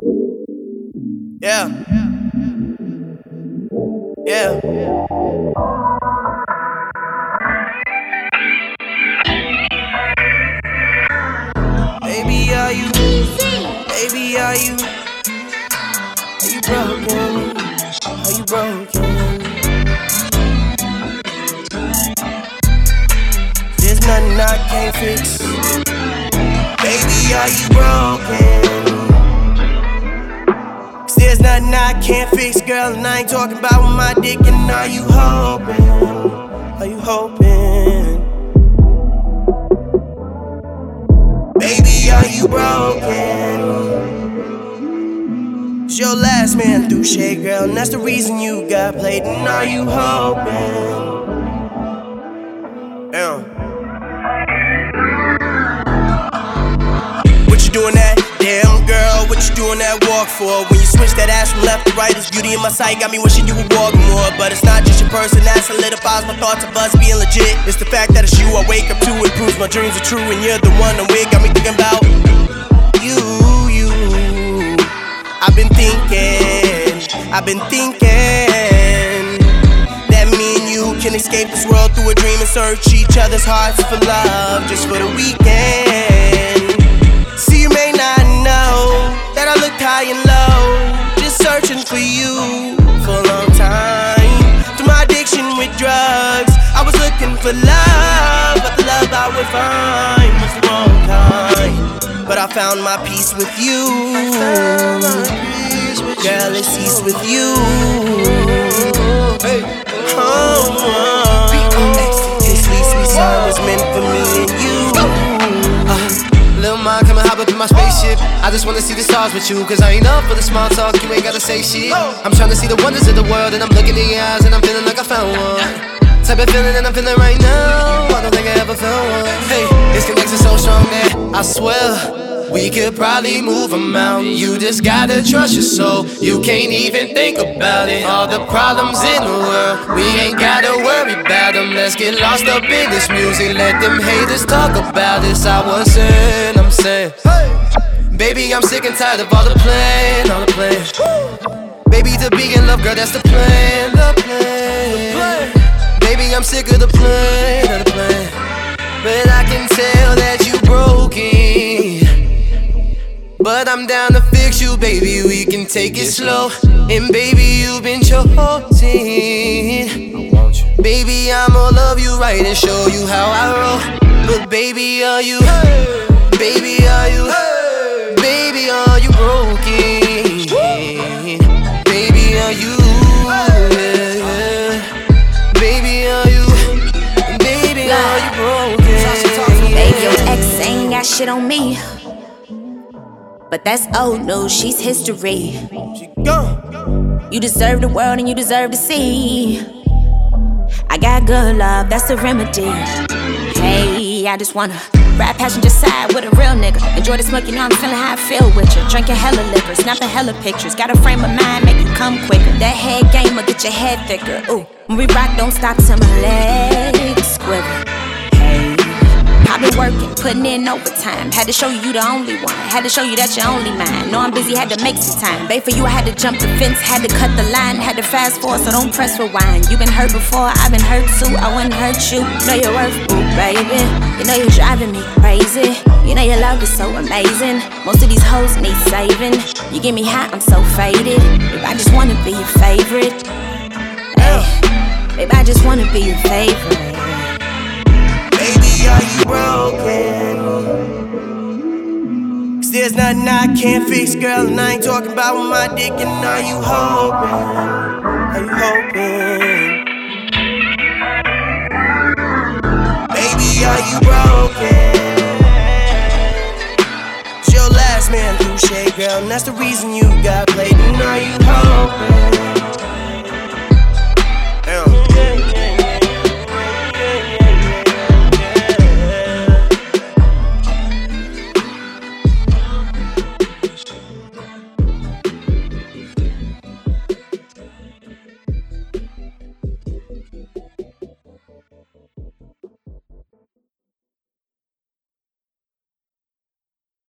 Yeah. Yeah. Baby, are you? Baby, are you? Are you broken? Are you broken? There's nothing I can't fix. Baby, are you broken? Nothing I can't fix, girl, and I ain't talking about with my dick. And are you hoping? Are you hoping? Baby, are you broken? It's your last man through shade, girl, and that's the reason you got played. And are you hoping? What you doing that walk for? When you switch that ass from left to right, it's beauty in my sight. Got me wishing you would walk more. But it's not just your person that solidifies my thoughts of us being legit. It's the fact that it's you I wake up to. It proves my dreams are true, and you're the one I'm with. Got me thinking about you, you. I've been thinking, I've been thinking that me and you can escape this world through a dream and search each other's hearts for love just for the weekend. I looked high and low, just searching for you for a long time. Through my addiction with drugs, I was looking for love, but the love I would find was the wrong kind. But I found my peace with you. Girl, it's ease with you. Oh, oh. Wanna see the stars with you, cause I ain't up for the small talk, you ain't gotta say shit. I'm trying to see the wonders of the world, and I'm looking in your eyes, and I'm feeling like I found one. Type of feeling that I'm feeling right now, I don't think I ever felt one. Hey, this connection's so strong that I swear. We could probably move a mountain. You just gotta trust your soul. You can't even think about it. All the problems in the world, we ain't gotta worry about them. Let's get lost up in this music. Let them haters talk about this. I was saying, I'm saying. Baby, I'm sick and tired of all the playing, all the playing. Baby, to be in love, girl, that's the plan, the plan. Baby, I'm sick of the plan, the plan. But I can tell that you're broken. But I'm down to fix you, baby. We can take it slow. And baby, you've been chosen. Baby, I'ma love you right and show you how I roll. But baby, are you? Baby, shit on me. But that's oh old news, she's history. You deserve the world and you deserve to see. I got good love, that's the remedy. Hey, I just wanna ride passenger side with a real nigga. Enjoy the smoke, you know I'm feeling how I feel with you. Drinking hella liquor, snapping hella pictures. Got a frame of mind, make you come quicker. That head game will get your head thicker. Ooh, when we rock, don't stop till my legs quiver. I've been working, putting in overtime. Had to show you you the only one. Had to show you that you're only mine. Know I'm busy, had to make some time. Babe, for you, I had to jump the fence, had to cut the line, had to fast forward, so don't press rewind. You've been hurt before, I've been hurt too. I wouldn't hurt you. Know your worth, ooh, baby. You know you're driving me crazy. You know your love is so amazing. Most of these hoes need saving. You get me hot, I'm so faded. Babe, I just wanna be your favorite. Hey, babe, I just wanna be your favorite. Are you broken? Cause there's nothing I can't fix, girl, and I ain't talking about with my dick. And are you hoping? Are you hoping? Baby, are you broken? It's your last man shade, girl, and that's the reason you got played. And are you hoping?